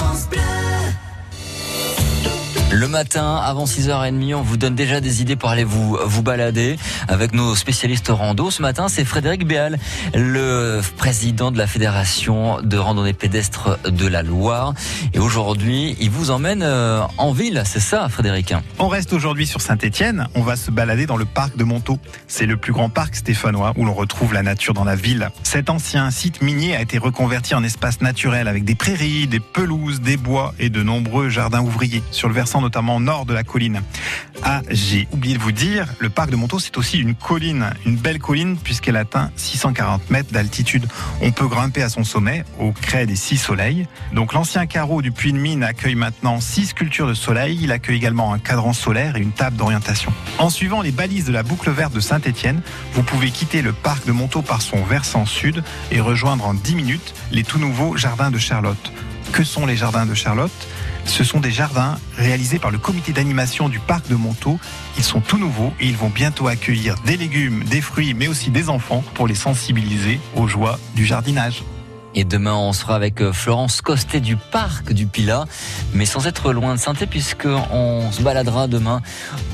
Compras Le matin, avant 6h30, on vous donne déjà des idées pour aller vous, vous balader avec nos spécialistes rando. Ce matin, c'est Frédéric Béal, le président de la Fédération de randonnée pédestre de la Loire. Et aujourd'hui, il vous emmène euh, en ville, c'est ça, Frédéric On reste aujourd'hui sur Saint-Étienne. On va se balader dans le parc de Montaut. C'est le plus grand parc stéphanois où l'on retrouve la nature dans la ville. Cet ancien site minier a été reconverti en espace naturel avec des prairies, des pelouses, des bois et de nombreux jardins ouvriers sur le versant notamment nord de la colline. Ah, j'ai oublié de vous dire, le parc de Montaut, c'est aussi une colline, une belle colline, puisqu'elle atteint 640 mètres d'altitude. On peut grimper à son sommet, au crêt des six soleils. Donc l'ancien carreau du puits de mine accueille maintenant six sculptures de soleil. Il accueille également un cadran solaire et une table d'orientation. En suivant les balises de la boucle verte de Saint-Étienne, vous pouvez quitter le parc de Montaut par son versant sud et rejoindre en 10 minutes les tout nouveaux jardins de Charlotte. Que sont les jardins de Charlotte? Ce sont des jardins réalisés par le comité d'animation du parc de Montaut. Ils sont tout nouveaux et ils vont bientôt accueillir des légumes, des fruits, mais aussi des enfants pour les sensibiliser aux joies du jardinage. Et demain, on sera avec euh, Florence Costet du parc du Pilat, mais sans être loin de saint puisqu'on se baladera demain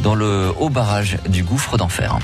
dans le haut barrage du gouffre d'enfer.